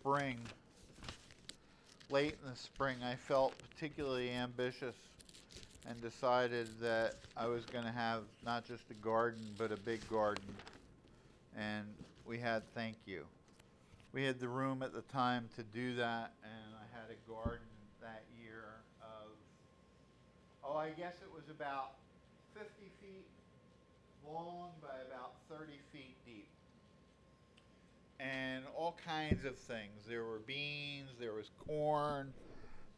spring, late in the spring, I felt particularly ambitious and decided that I was going to have not just a garden, but a big garden. And we had, thank you. We had the room at the time to do that, and I had a garden that year of, oh, I guess it was about 50 feet long by about 30 feet. And all kinds of things. There were beans, there was corn,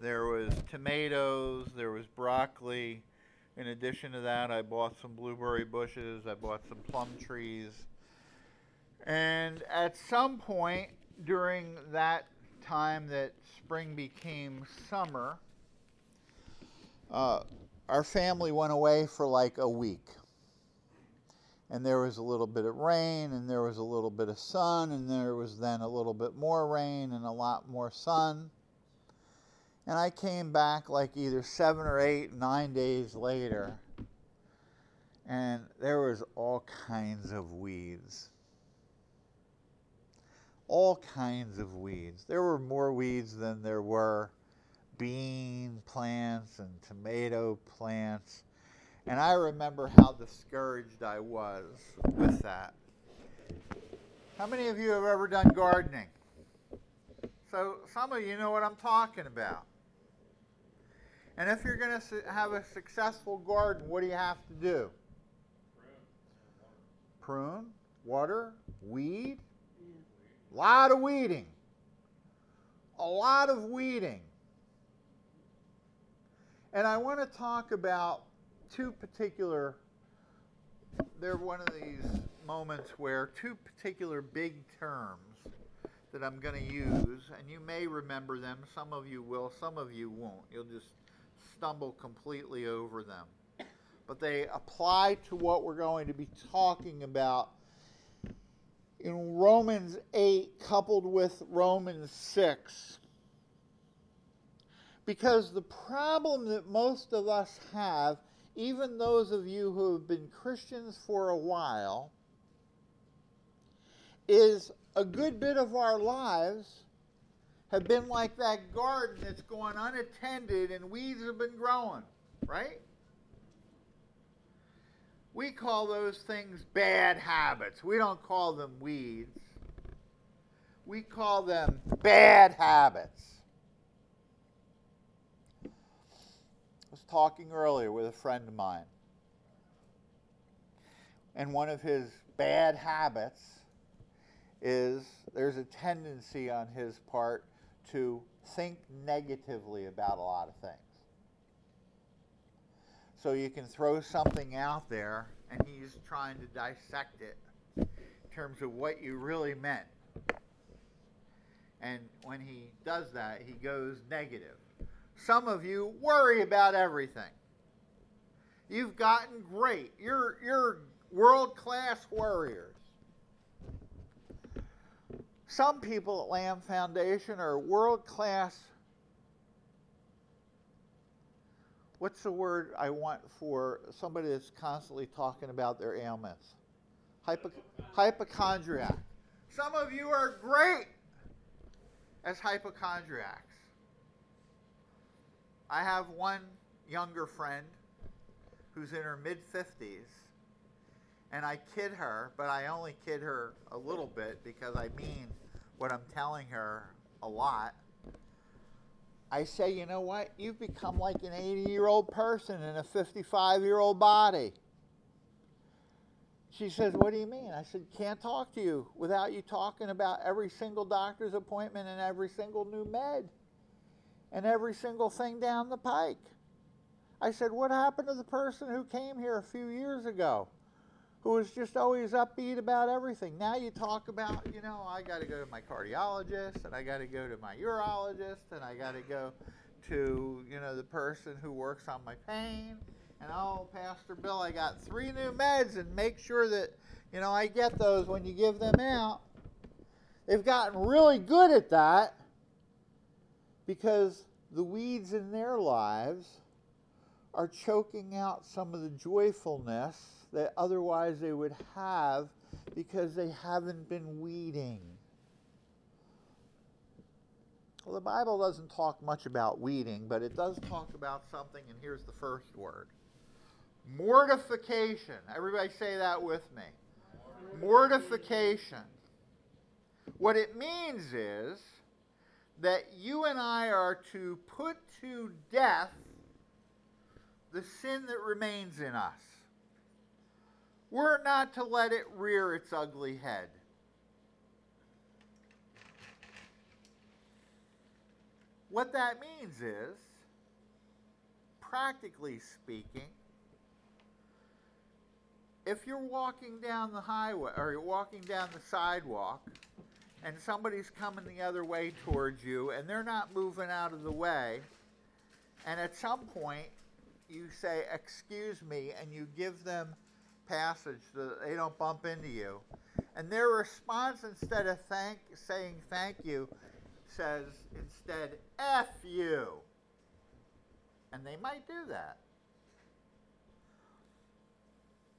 there was tomatoes, there was broccoli. In addition to that, I bought some blueberry bushes, I bought some plum trees. And at some point during that time that spring became summer, uh, our family went away for like a week and there was a little bit of rain, and there was a little bit of sun, and there was then a little bit more rain and a lot more sun. And I came back like either seven or eight, nine days later, and there was all kinds of weeds. All kinds of weeds. There were more weeds than there were bean plants and tomato plants and I remember how discouraged I was with that. How many of you have ever done gardening? So, some of you know what I'm talking about. And if you're going to have a successful garden, what do you have to do? Prune, water, weed. A lot of weeding. A lot of weeding. And I want to talk about two particular, they're one of these moments where two particular big terms that I'm going to use, and you may remember them. Some of you will, some of you won't. You'll just stumble completely over them. But they apply to what we're going to be talking about in Romans 8, coupled with Romans 6. Because the problem that most of us have even those of you who have been Christians for a while, is a good bit of our lives have been like that garden that's going unattended and weeds have been growing, right? We call those things bad habits. We don't call them weeds. We call them bad habits. Talking earlier with a friend of mine. And one of his bad habits is there's a tendency on his part to think negatively about a lot of things. So you can throw something out there and he's trying to dissect it in terms of what you really meant. And when he does that, he goes negative. Some of you worry about everything. You've gotten great. You're, you're world class warriors. Some people at Lamb Foundation are world class. What's the word I want for somebody that's constantly talking about their ailments? Hypo, hypochondriac. Some of you are great as hypochondriacs. I have one younger friend who's in her mid 50s, and I kid her, but I only kid her a little bit because I mean what I'm telling her a lot. I say, you know what? You've become like an 80 year old person in a 55 year old body. She says, What do you mean? I said, Can't talk to you without you talking about every single doctor's appointment and every single new med and every single thing down the pike. I said, What happened to the person who came here a few years ago? Who was just always upbeat about everything. Now you talk about, you know, I got to go to my cardiologist, and I got to go to my urologist, and I got to go to, you know, the person who works on my pain. And oh, Pastor Bill, I got three new meds, and make sure that, you know, I get those when you give them out. They've gotten really good at that because the weeds in their lives are choking out some of the joyfulness that otherwise they would have because they haven't been weeding. Well, the Bible doesn't talk much about weeding, but it does talk about something, and here's the first word mortification. Everybody say that with me. Mortification. What it means is that you and I are to put to death the sin that remains in us. We're not to let it rear its ugly head. What that means is, practically speaking, if you're walking down the highway or you're walking down the sidewalk and somebody's coming the other way towards you and they're not moving out of the way, and at some point you say, Excuse me, and you give them passage so that they don't bump into you. And their response, instead of thank, saying thank you, says instead, F you. And they might do that.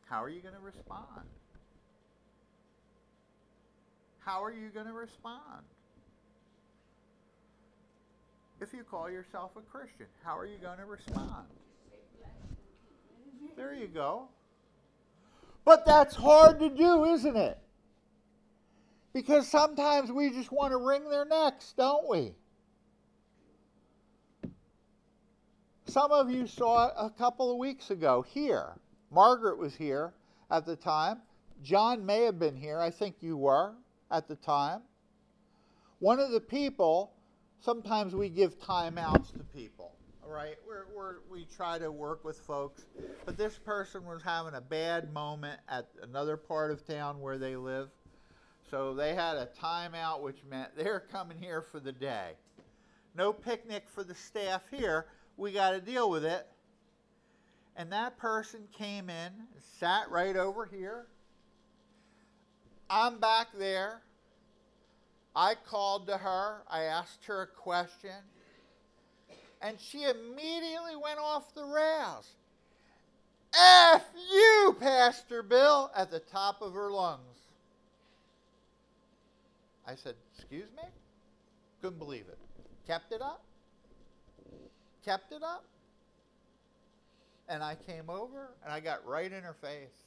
How are you going to respond? How are you going to respond? If you call yourself a Christian, how are you going to respond? There you go. But that's hard to do, isn't it? Because sometimes we just want to wring their necks, don't we? Some of you saw it a couple of weeks ago here. Margaret was here at the time. John may have been here. I think you were at the time. One of the people, sometimes we give timeouts to people, right? We're, we're, we try to work with folks. But this person was having a bad moment at another part of town where they live. So they had a timeout, which meant they're coming here for the day. No picnic for the staff here. We got to deal with it. And that person came in, sat right over here. I'm back there. I called to her. I asked her a question. And she immediately went off the rails. F you, Pastor Bill, at the top of her lungs. I said, Excuse me? Couldn't believe it. Kept it up. Kept it up. And I came over and I got right in her face.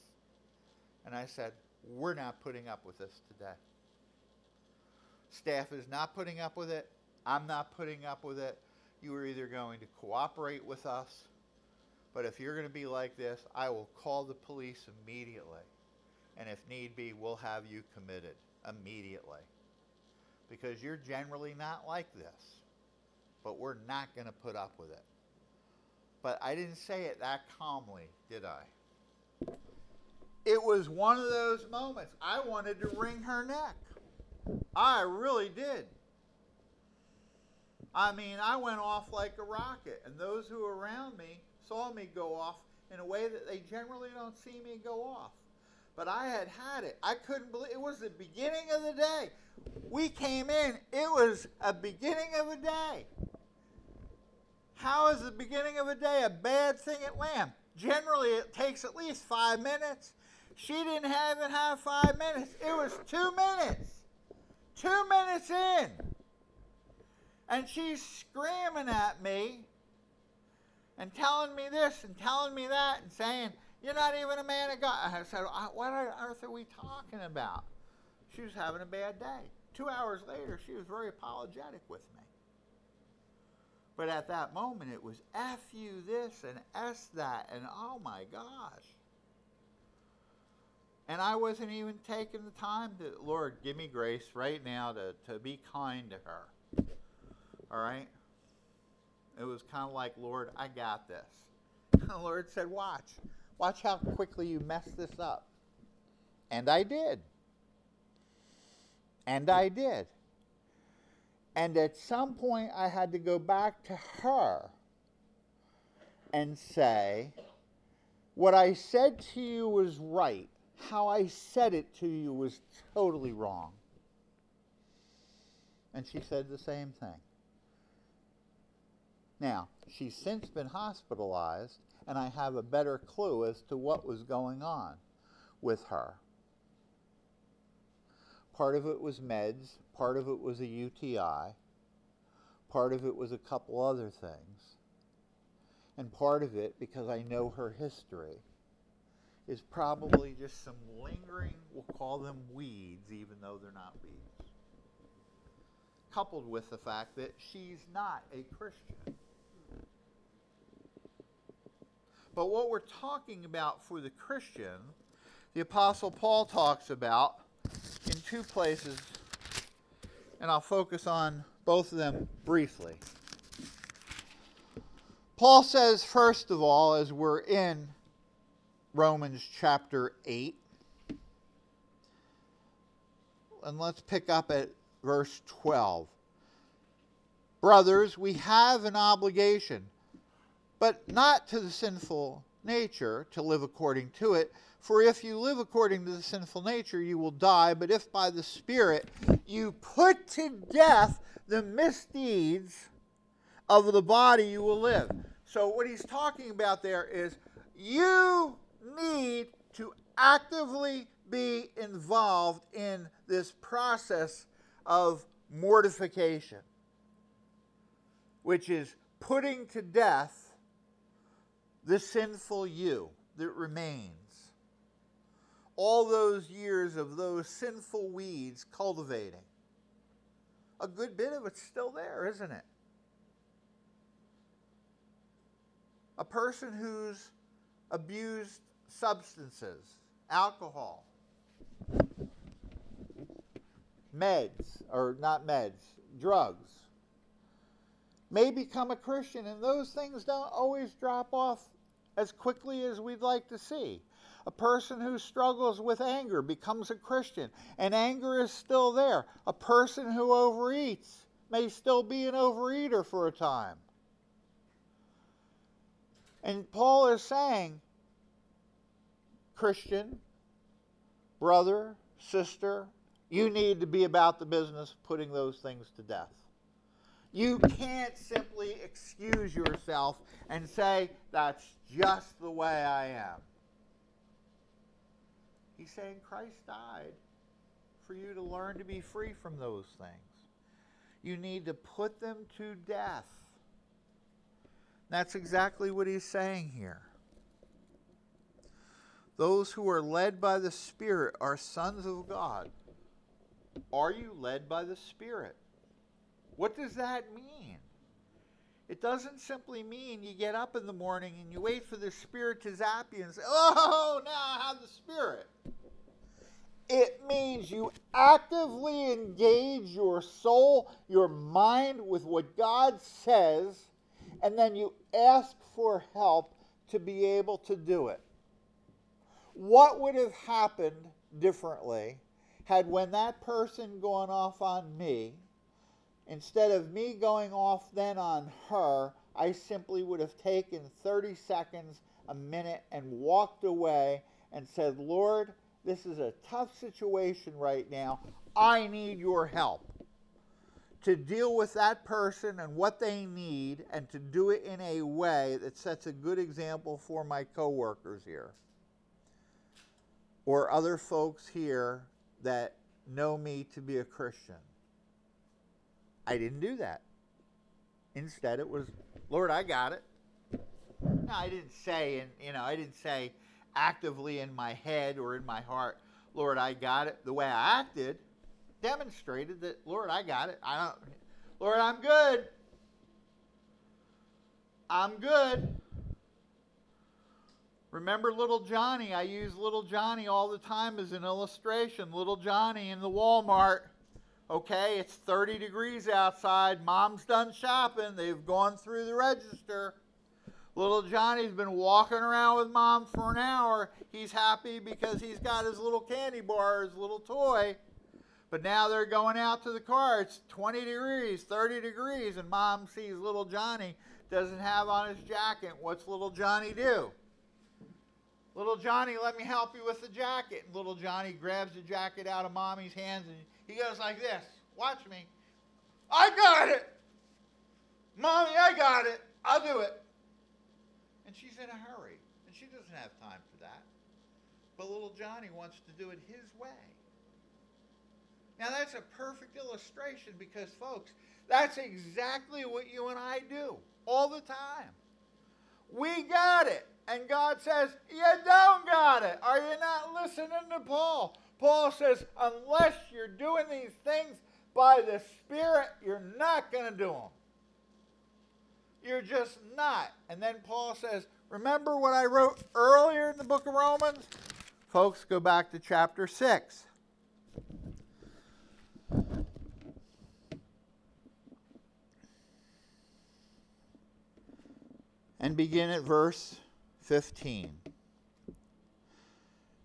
And I said, We're not putting up with this today. Staff is not putting up with it. I'm not putting up with it. You are either going to cooperate with us, but if you're going to be like this, I will call the police immediately. And if need be, we'll have you committed immediately. Because you're generally not like this. But we're not going to put up with it. But I didn't say it that calmly, did I? It was one of those moments. I wanted to wring her neck. I really did. I mean, I went off like a rocket, and those who were around me saw me go off in a way that they generally don't see me go off. But I had had it. I couldn't believe it was the beginning of the day. We came in, it was a beginning of a day. How is the beginning of a day a bad thing at Lamb? Generally, it takes at least five minutes. She didn't have five minutes. It was two minutes. Two minutes in. And she's screaming at me and telling me this and telling me that and saying, You're not even a man of God. I said, What on earth are we talking about? She was having a bad day. Two hours later, she was very apologetic with me. But at that moment, it was F you this and S that, and oh my gosh. And I wasn't even taking the time to, Lord, give me grace right now to, to be kind to her. All right? It was kind of like, Lord, I got this. And the Lord said, Watch. Watch how quickly you mess this up. And I did. And I did. And at some point, I had to go back to her and say, What I said to you was right. How I said it to you was totally wrong. And she said the same thing. Now, she's since been hospitalized, and I have a better clue as to what was going on with her. Part of it was meds, part of it was a UTI, Part of it was a couple other things. And part of it, because I know her history, is probably just some lingering, we'll call them weeds, even though they're not weeds. Coupled with the fact that she's not a Christian. But what we're talking about for the Christian, the Apostle Paul talks about in two places, and I'll focus on both of them briefly. Paul says, first of all, as we're in Romans chapter 8, and let's pick up at verse 12. Brothers, we have an obligation, but not to the sinful nature to live according to it. For if you live according to the sinful nature, you will die. But if by the Spirit you put to death the misdeeds of the body, you will live. So, what he's talking about there is you need to actively be involved in this process of mortification, which is putting to death the sinful you that remains. All those years of those sinful weeds cultivating. A good bit of it's still there, isn't it? A person who's abused substances, alcohol, meds, or not meds, drugs, may become a Christian, and those things don't always drop off as quickly as we'd like to see. A person who struggles with anger becomes a Christian, and anger is still there. A person who overeats may still be an overeater for a time. And Paul is saying, Christian, brother, sister, you need to be about the business of putting those things to death. You can't simply excuse yourself and say, that's just the way I am. He's saying Christ died for you to learn to be free from those things. You need to put them to death. That's exactly what he's saying here. Those who are led by the Spirit are sons of God. Are you led by the Spirit? What does that mean? It doesn't simply mean you get up in the morning and you wait for the Spirit to zap you and say, Oh, now I have the Spirit. It means you actively engage your soul, your mind with what God says, and then you ask for help to be able to do it. What would have happened differently had when that person gone off on me, instead of me going off then on her, I simply would have taken 30 seconds, a minute, and walked away and said, Lord, this is a tough situation right now. I need your help to deal with that person and what they need and to do it in a way that sets a good example for my coworkers here or other folks here that know me to be a Christian. I didn't do that. Instead, it was, Lord, I got it. No, I didn't say, and you know, I didn't say, actively in my head or in my heart, Lord, I got it. The way I acted demonstrated that, Lord, I got it. I don't, Lord, I'm good. I'm good. Remember little Johnny? I use little Johnny all the time as an illustration. Little Johnny in the Walmart. Okay, it's 30 degrees outside. Mom's done shopping. They've gone through the register. Little Johnny's been walking around with mom for an hour. He's happy because he's got his little candy bar, his little toy. But now they're going out to the car. It's 20 degrees, 30 degrees, and mom sees little Johnny doesn't have on his jacket. What's little Johnny do? Little Johnny, let me help you with the jacket. Little Johnny grabs the jacket out of mommy's hands and he goes like this. Watch me. I got it. Mommy, I got it. I'll do it And she's in a hurry, and she doesn't have time for that. But little Johnny wants to do it his way. Now, that's a perfect illustration because, folks, That's exactly what you and I do all the time. We got it. And God says, You don't got it. Are you not listening to Paul? Paul says, Unless you're doing these things by the Spirit, you're not going to do them. You're just not. And then Paul says, Remember what I wrote earlier in the book of Romans? Folks, go back to chapter 6. And begin at verse 15.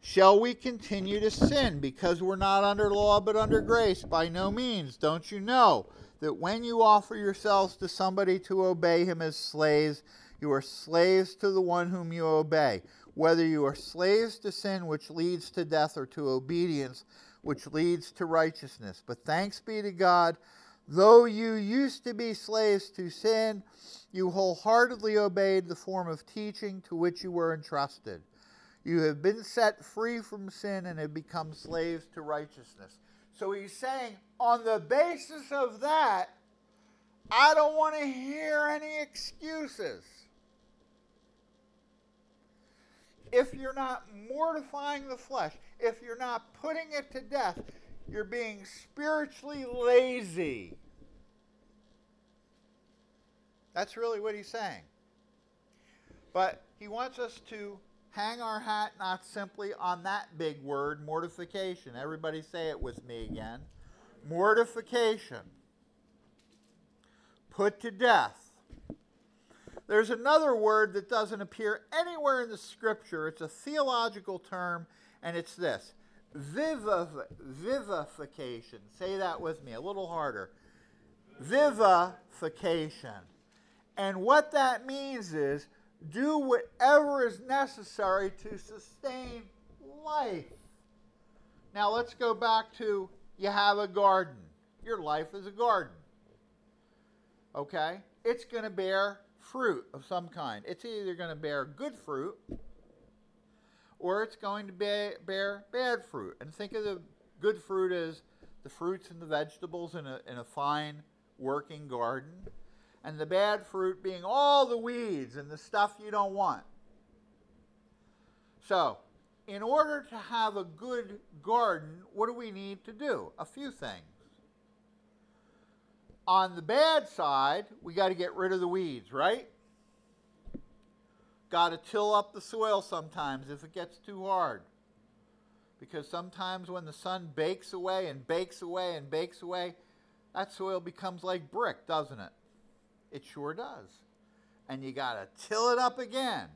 Shall we continue to sin because we're not under law but under grace? By no means. Don't you know that when you offer yourselves to somebody to obey him as slaves, you are slaves to the one whom you obey, whether you are slaves to sin, which leads to death, or to obedience, which leads to righteousness. But thanks be to God, though you used to be slaves to sin, you wholeheartedly obeyed the form of teaching to which you were entrusted. You have been set free from sin and have become slaves to righteousness. So he's saying, on the basis of that, I don't want to hear any excuses. if you're not mortifying the flesh, if you're not putting it to death, you're being spiritually lazy. That's really what he's saying. But he wants us to hang our hat not simply on that big word, mortification. Everybody say it with me again. Mortification. Put to death. There's another word that doesn't appear anywhere in the scripture. It's a theological term, and it's this Vivif- vivification. Say that with me a little harder. Vivification. And what that means is do whatever is necessary to sustain life. Now let's go back to you have a garden. Your life is a garden. Okay? It's going to bear fruit of some kind. It's either going to bear good fruit or it's going to bear, bear bad fruit. And think of the good fruit as the fruits and the vegetables in a, in a fine working garden, and the bad fruit being all the weeds and the stuff you don't want. So, in order to have a good garden, what do we need to do? A few things. On the bad side, we got to get rid of the weeds, right? Got to till up the soil sometimes if it gets too hard. Because sometimes when the sun bakes away and bakes away and bakes away, that soil becomes like brick, doesn't it? It sure does. And you got to till it up again.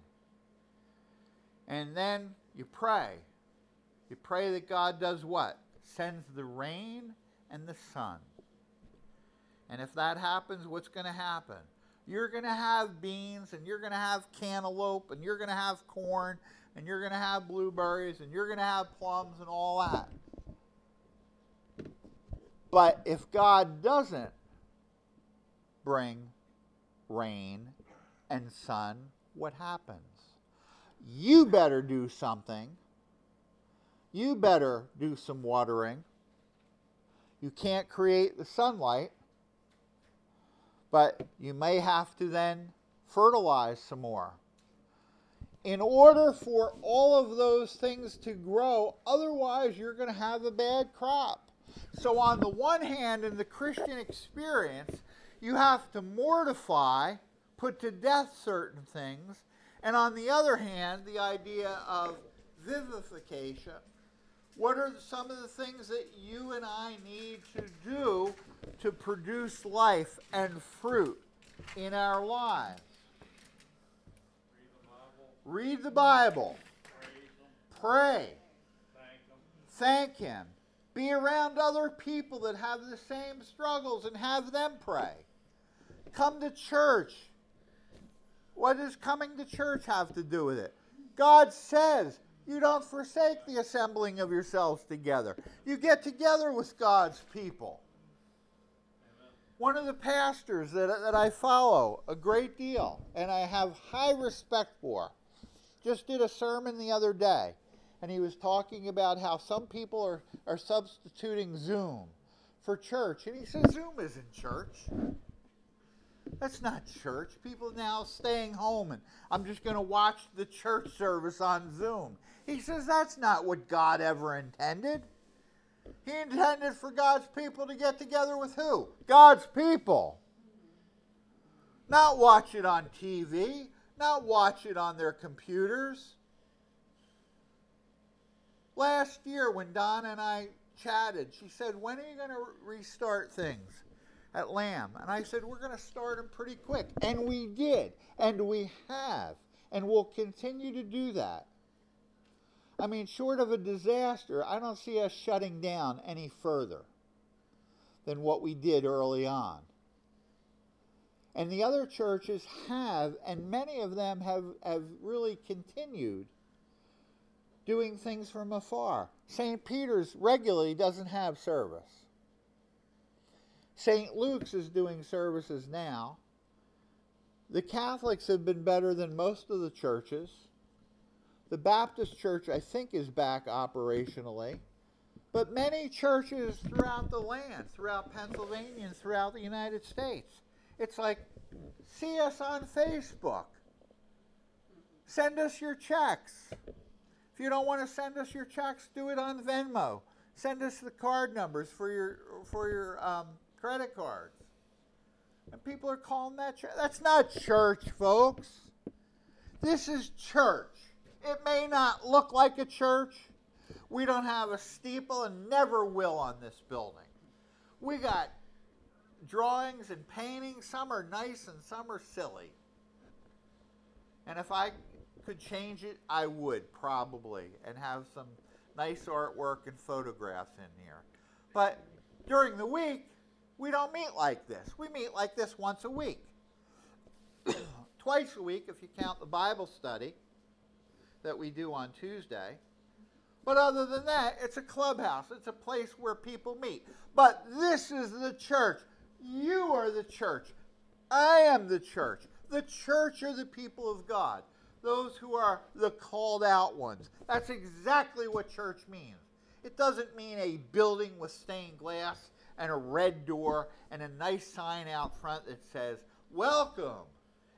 And then you pray. You pray that God does what? Sends the rain and the sun. And if that happens, what's going to happen? You're going to have beans, and you're going to have cantaloupe, and you're going to have corn, and you're going to have blueberries, and you're going to have plums, and all that. But if God doesn't bring rain and sun, what happens? You better do something. You better do some watering. You can't create the sunlight, but you may have to then fertilize some more. In order for all of those things to grow, otherwise, you're going to have a bad crop. So, on the one hand, in the Christian experience, you have to mortify, put to death certain things. And on the other hand, the idea of vivification what are some of the things that you and I need to do to produce life and fruit in our lives? Read the Bible. Pray. Thank Him. Be around other people that have the same struggles and have them pray. Come to church. What does coming to church have to do with it? God says you don't forsake the assembling of yourselves together. You get together with God's people. One of the pastors that, that I follow a great deal and I have high respect for just did a sermon the other day. And he was talking about how some people are, are substituting Zoom for church. And he says, Zoom isn't church. That's not church. People now staying home and I'm just going to watch the church service on Zoom. He says that's not what God ever intended. He intended for God's people to get together with who? God's people. Not watch it on TV, not watch it on their computers. Last year, when Donna and I chatted, she said, When are you going to restart things at Lamb? And I said, We're going to start them pretty quick. And we did. And we have. And we'll continue to do that. I mean, short of a disaster, I don't see us shutting down any further than what we did early on. And the other churches have, and many of them have, have really continued doing things from afar. St. Peter's regularly doesn't have service. St. Luke's is doing services now. The Catholics have been better than most of the churches. The Baptist Church, I think, is back operationally. But many churches throughout the land, throughout Pennsylvania, and throughout the United States, it's like, see us on Facebook. Send us your checks. If you don't want to send us your checks, do it on Venmo. Send us the card numbers for your for your um, credit cards. And people are calling that church. That's not church, folks. This is church. It may not look like a church. We don't have a steeple and never will on this building. We got drawings and paintings. Some are nice and some are silly. And if I could change it, I would probably, and have some nice artwork and photographs in here. But during the week, we don't meet like this. We meet like this once a week. Twice a week, if you count the Bible study that we do on Tuesday. But other than that, it's a clubhouse. It's a place where people meet. But this is the church. You are the church. I am the church. The church are the people of God those who are the called out ones. That's exactly what church means. It doesn't mean a building with stained glass and a red door and a nice sign out front that says, Welcome.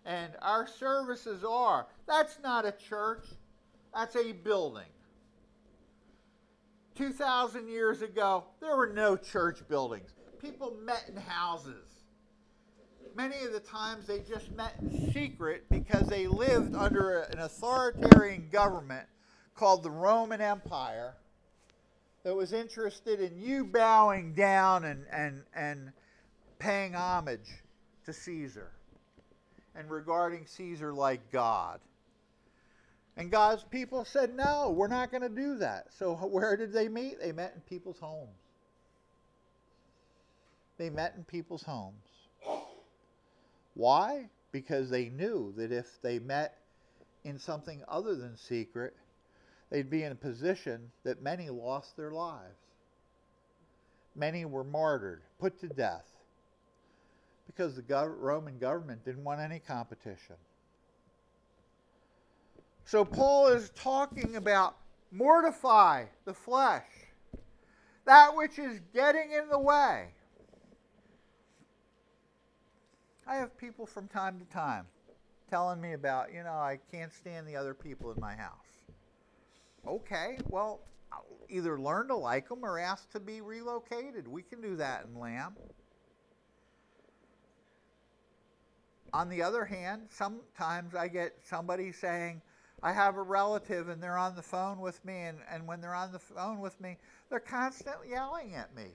And our services are. That's not a church, that's a building. 2,000 years ago, there were no church buildings. People met in houses many of the times they just met in secret because they lived under an authoritarian government called the Roman Empire that was interested in you bowing down and, and, and paying homage to Caesar and regarding Caesar like God. And God's people said, no, we're not going to do that. So where did they meet? They met in people's homes. They met in people's homes. Why? Because they knew that if they met in something other than secret, they'd be in a position that many lost their lives. Many were martyred, put to death, because the gov- Roman government didn't want any competition. So Paul is talking about mortify the flesh, that which is getting in the way. I have people from time to time telling me about, you know, I can't stand the other people in my house. Okay, well, either learn to like them or ask to be relocated. We can do that in Lamb. On the other hand, sometimes I get somebody saying, I have a relative and they're on the phone with me, and, and when they're on the phone with me, they're constantly yelling at me.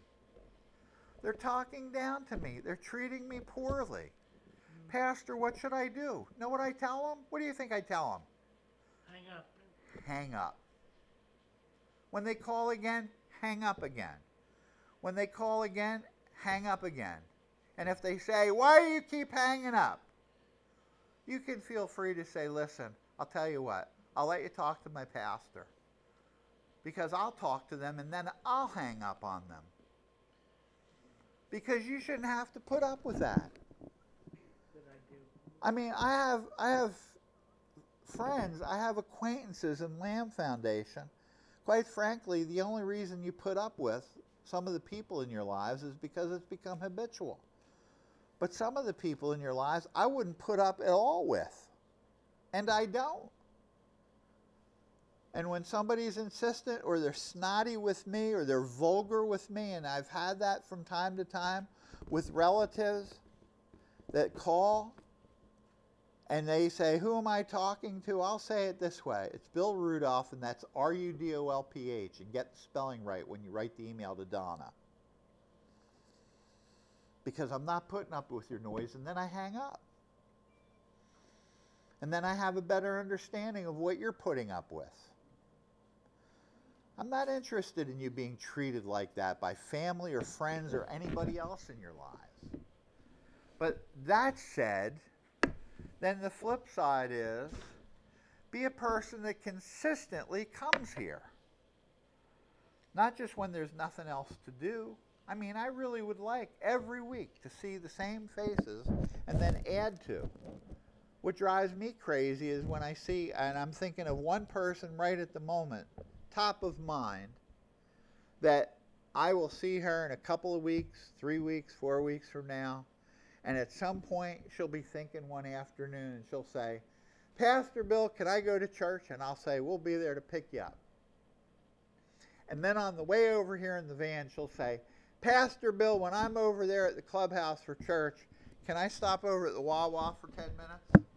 They're talking down to me. They're treating me poorly. Pastor, what should I do? Know what I tell them? What do you think I tell them? Hang up. Hang up. When they call again, hang up again. When they call again, hang up again. And if they say, Why do you keep hanging up? You can feel free to say, Listen, I'll tell you what, I'll let you talk to my pastor. Because I'll talk to them and then I'll hang up on them. Because you shouldn't have to put up with that. I mean, I have I have friends, I have acquaintances in Lamb Foundation. Quite frankly, the only reason you put up with some of the people in your lives is because it's become habitual. But some of the people in your lives I wouldn't put up at all with. And I don't. And when somebody's insistent or they're snotty with me or they're vulgar with me, and I've had that from time to time with relatives that call and they say, Who am I talking to? I'll say it this way it's Bill Rudolph, and that's R U D O L P H. And get the spelling right when you write the email to Donna. Because I'm not putting up with your noise, and then I hang up. And then I have a better understanding of what you're putting up with. I'm not interested in you being treated like that by family or friends or anybody else in your lives. But that said, then the flip side is be a person that consistently comes here. Not just when there's nothing else to do. I mean, I really would like every week to see the same faces and then add to. What drives me crazy is when I see, and I'm thinking of one person right at the moment top of mind that I will see her in a couple of weeks, three weeks, four weeks from now. And at some point, she'll be thinking one afternoon and she'll say, Pastor Bill, can I go to church? And I'll say, We'll be there to pick you up. And then on the way over here in the van, she'll say, Pastor Bill, when I'm over there at the clubhouse for church, can I stop over at the Wawa for 10 minutes?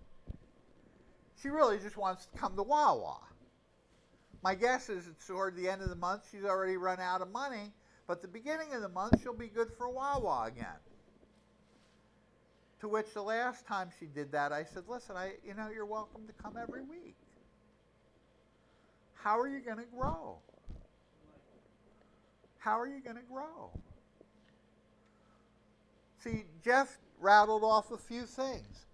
She really just wants to come to Wawa. My guess is it's toward the end of the month, she's already run out of money, but the beginning of the month, she'll be good for Wawa again. To which the last time she did that, I said, listen, I, you know, you're welcome to come every week. How are you going to grow? How are you going to grow? See, Jeff rattled off a few things.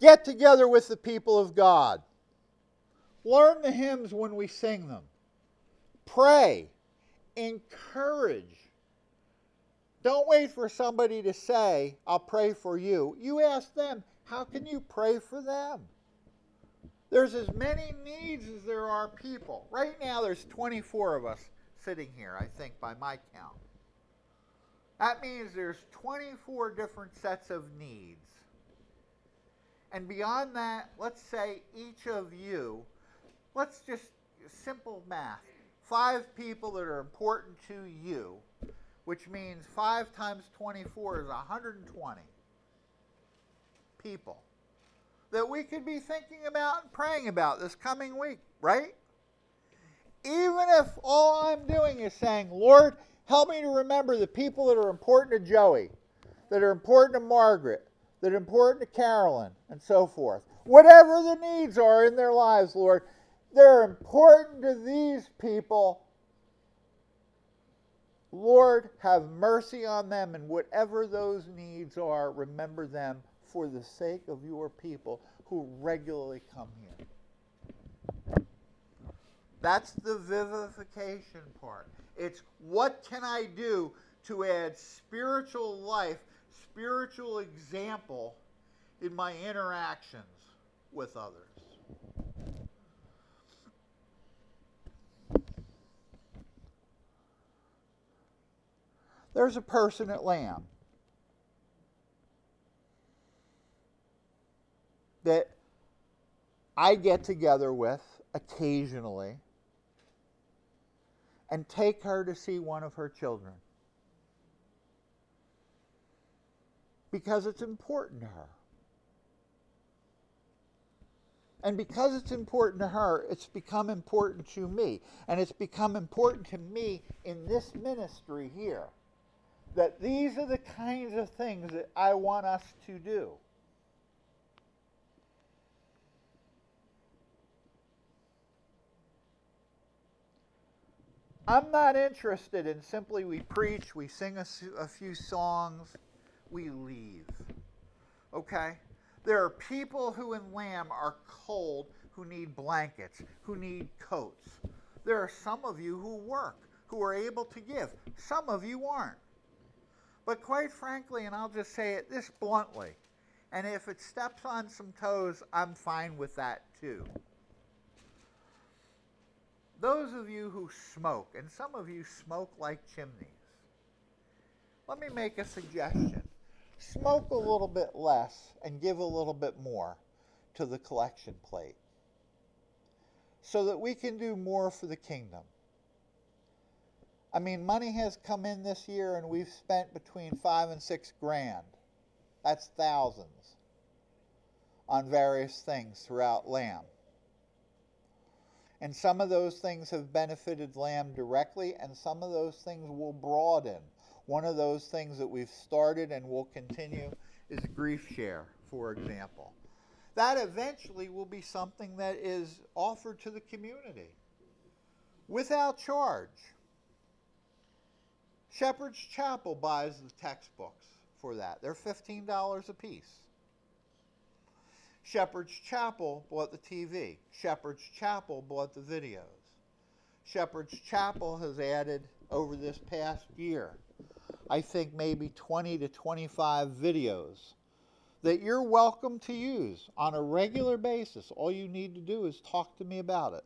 Get together with the people of God. Learn the hymns when we sing them. Pray. Encourage. Don't wait for somebody to say, I'll pray for you. You ask them, how can you pray for them? There's as many needs as there are people. Right now, there's 24 of us sitting here, I think, by my count. That means there's 24 different sets of needs. And beyond that, let's say each of you let's just simple math. Five people that are important to you, which means 5 times 24 is 120 people that we could be thinking about and praying about this coming week, right? Even if all I'm doing is saying, Lord, help me to remember the people that are important to Joey, that are important to Margaret, that are important to Carolyn, and so forth. Whatever the needs are in their lives, Lord, they're important to these people. Lord, have mercy on them, and whatever those needs are, remember them for the sake of your people who regularly come here. That's the vivification part. It's what can I do to add spiritual life, spiritual example in my interactions with others. There's a person at Lamb that I get together with occasionally and take her to see one of her children because it's important to her. And because it's important to her, it's become important to me. And it's become important to me in this ministry here that these are the kinds of things that I want us to do. I'm not interested in simply we preach, we sing a, a, few songs, we leave. Okay? There are people who in Lamb are cold, who need blankets, who need coats. There are some of you who work, who are able to give. Some of you aren't. But quite frankly, and I'll just say it this bluntly, and if it steps on some toes, I'm fine with that too. Those of you who smoke, and some of you smoke like chimneys, let me make a suggestion. Smoke a little bit less and give a little bit more to the collection plate so that we can do more for the kingdom. I mean, money has come in this year and we've spent between five and six grand. That's thousands on various things throughout Lamb. And some of those things have benefited Lamb directly, and some of those things will broaden. One of those things that we've started and will continue is Grief Share, for example. That eventually will be something that is offered to the community without charge. Shepherd's Chapel buys the textbooks for that. They're $15 a piece. Shepherd's Chapel bought the TV. Shepherd's Chapel bought the videos. Shepherd's Chapel has added over this past year, I think maybe 20 to 25 videos that you're welcome to use on a regular basis. All you need to do is talk to me about it.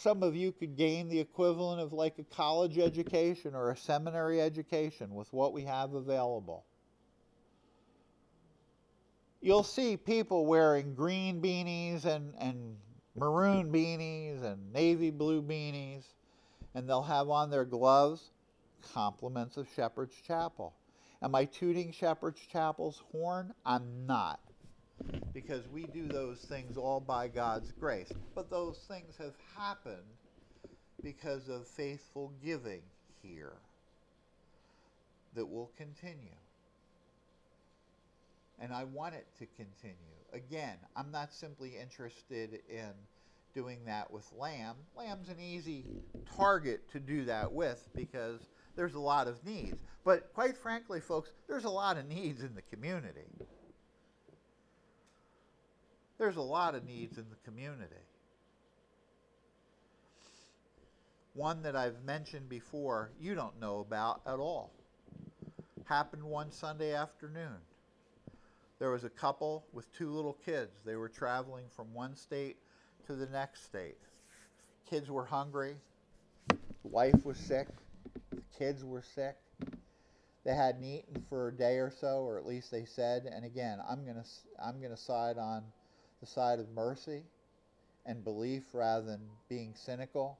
Some of you could gain the equivalent of like a college education or a seminary education with what we have available you'll see people wearing green beanies and, and maroon beanies and navy blue beanies, and they'll have on their gloves compliments of Shepherd's Chapel. Am I tooting Shepherd's Chapel's horn? I'm not. Because we do those things all by God's grace. But those things have happened because of faithful giving here that will continue and I want it to continue. Again, I'm not simply interested in doing that with lamb. Lamb's an easy target to do that with because there's a lot of needs. But quite frankly, folks, there's a lot of needs in the community. There's a lot of needs in the community. One that I've mentioned before, you don't know about at all. Happened one Sunday afternoon there was a couple with two little kids. They were traveling from one state to the next state. Kids were hungry. The wife was sick. The kids were sick. They hadn't eaten for a day or so, or at least they said. And again, I'm gonna I'm gonna side on the side of mercy and belief rather than being cynical.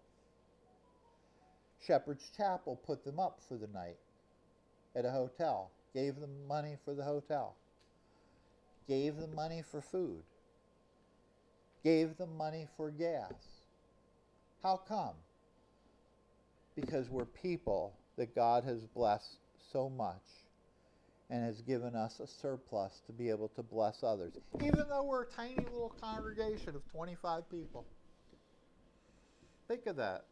Shepherd's Chapel put them up for the night at a hotel, gave them money for the hotel gave them money for food, gave them money for gas. How come? Because we're people that God has blessed so much and has given us a surplus to be able to bless others, even though we're a tiny little congregation of 25 people. Think of that.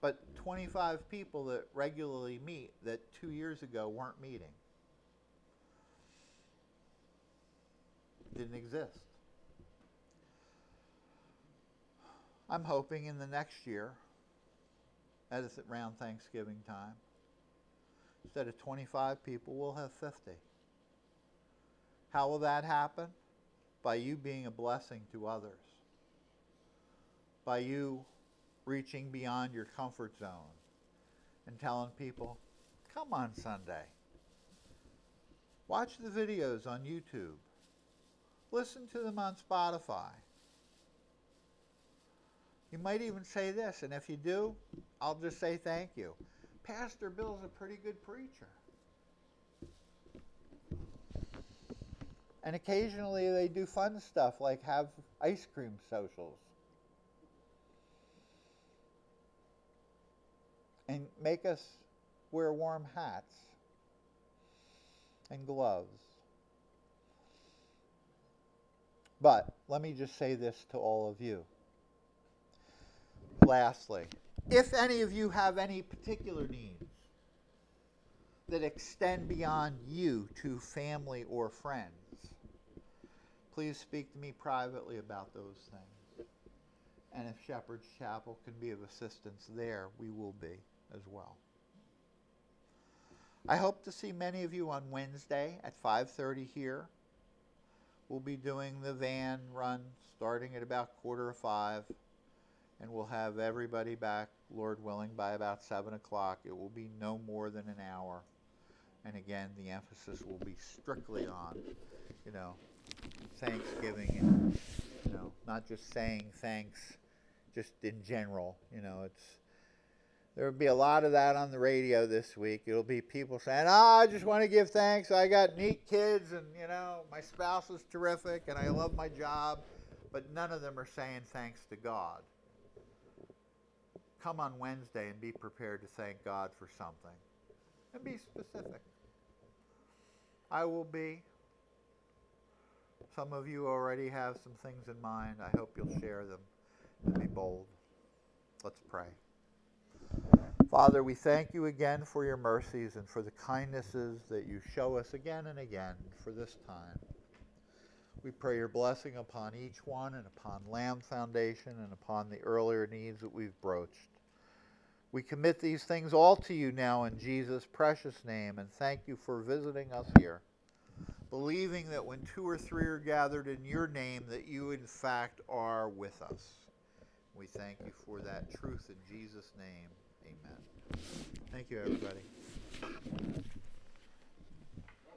But 25 people that regularly meet that two years ago weren't meeting. didn't exist. I'm hoping in the next year, as it's around Thanksgiving time, instead of 25 people, we'll have 50. How will that happen? By you being a blessing to others. By you reaching beyond your comfort zone and telling people, come on Sunday. Watch the videos on YouTube. Listen to them on Spotify. You might even say this, and if you do, I'll just say thank you. Pastor Bill's a pretty good preacher. And occasionally they do fun stuff like have ice cream socials. And make us wear warm hats and gloves. But let me just say this to all of you. Lastly, if any of you have any particular needs that extend beyond you to family or friends, please speak to me privately about those things. And if Shepherd's Chapel can be of assistance there, we will be as well. I hope to see many of you on Wednesday at 5:30 here we'll be doing the van run starting at about quarter of five and we'll have everybody back, Lord willing, by about 7 o'clock. It will be no more than an hour. And again, the emphasis will be strictly on, you know, Thanksgiving and, you know, not just saying thanks just in general. You know, it's there will be a lot of that on the radio this week. It'll be people saying, "Oh, I just want to give thanks. I got neat kids, and you know, my spouse is terrific, and I love my job." But none of them are saying thanks to God. Come on Wednesday and be prepared to thank God for something, and be specific. I will be. Some of you already have some things in mind. I hope you'll share them and be bold. Let's pray. Father, we thank you again for your mercies and for the kindnesses that you show us again and again for this time. We pray your blessing upon each one and upon Lamb Foundation and upon the earlier needs that we've broached. We commit these things all to you now in Jesus' precious name and thank you for visiting us here, believing that when two or three are gathered in your name, that you in fact are with us. We thank you for that truth in Jesus' name. Amen. Thank you, everybody.